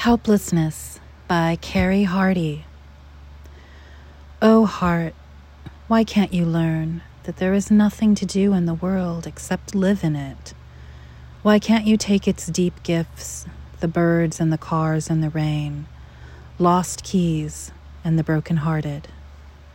Helplessness by Kerry Hardie. Oh, heart, why can't you learn that there is nothing to do in the world except live in it? Why can't you take its deep gifts, the birds and the cars and the rain, lost keys and the broken-hearted?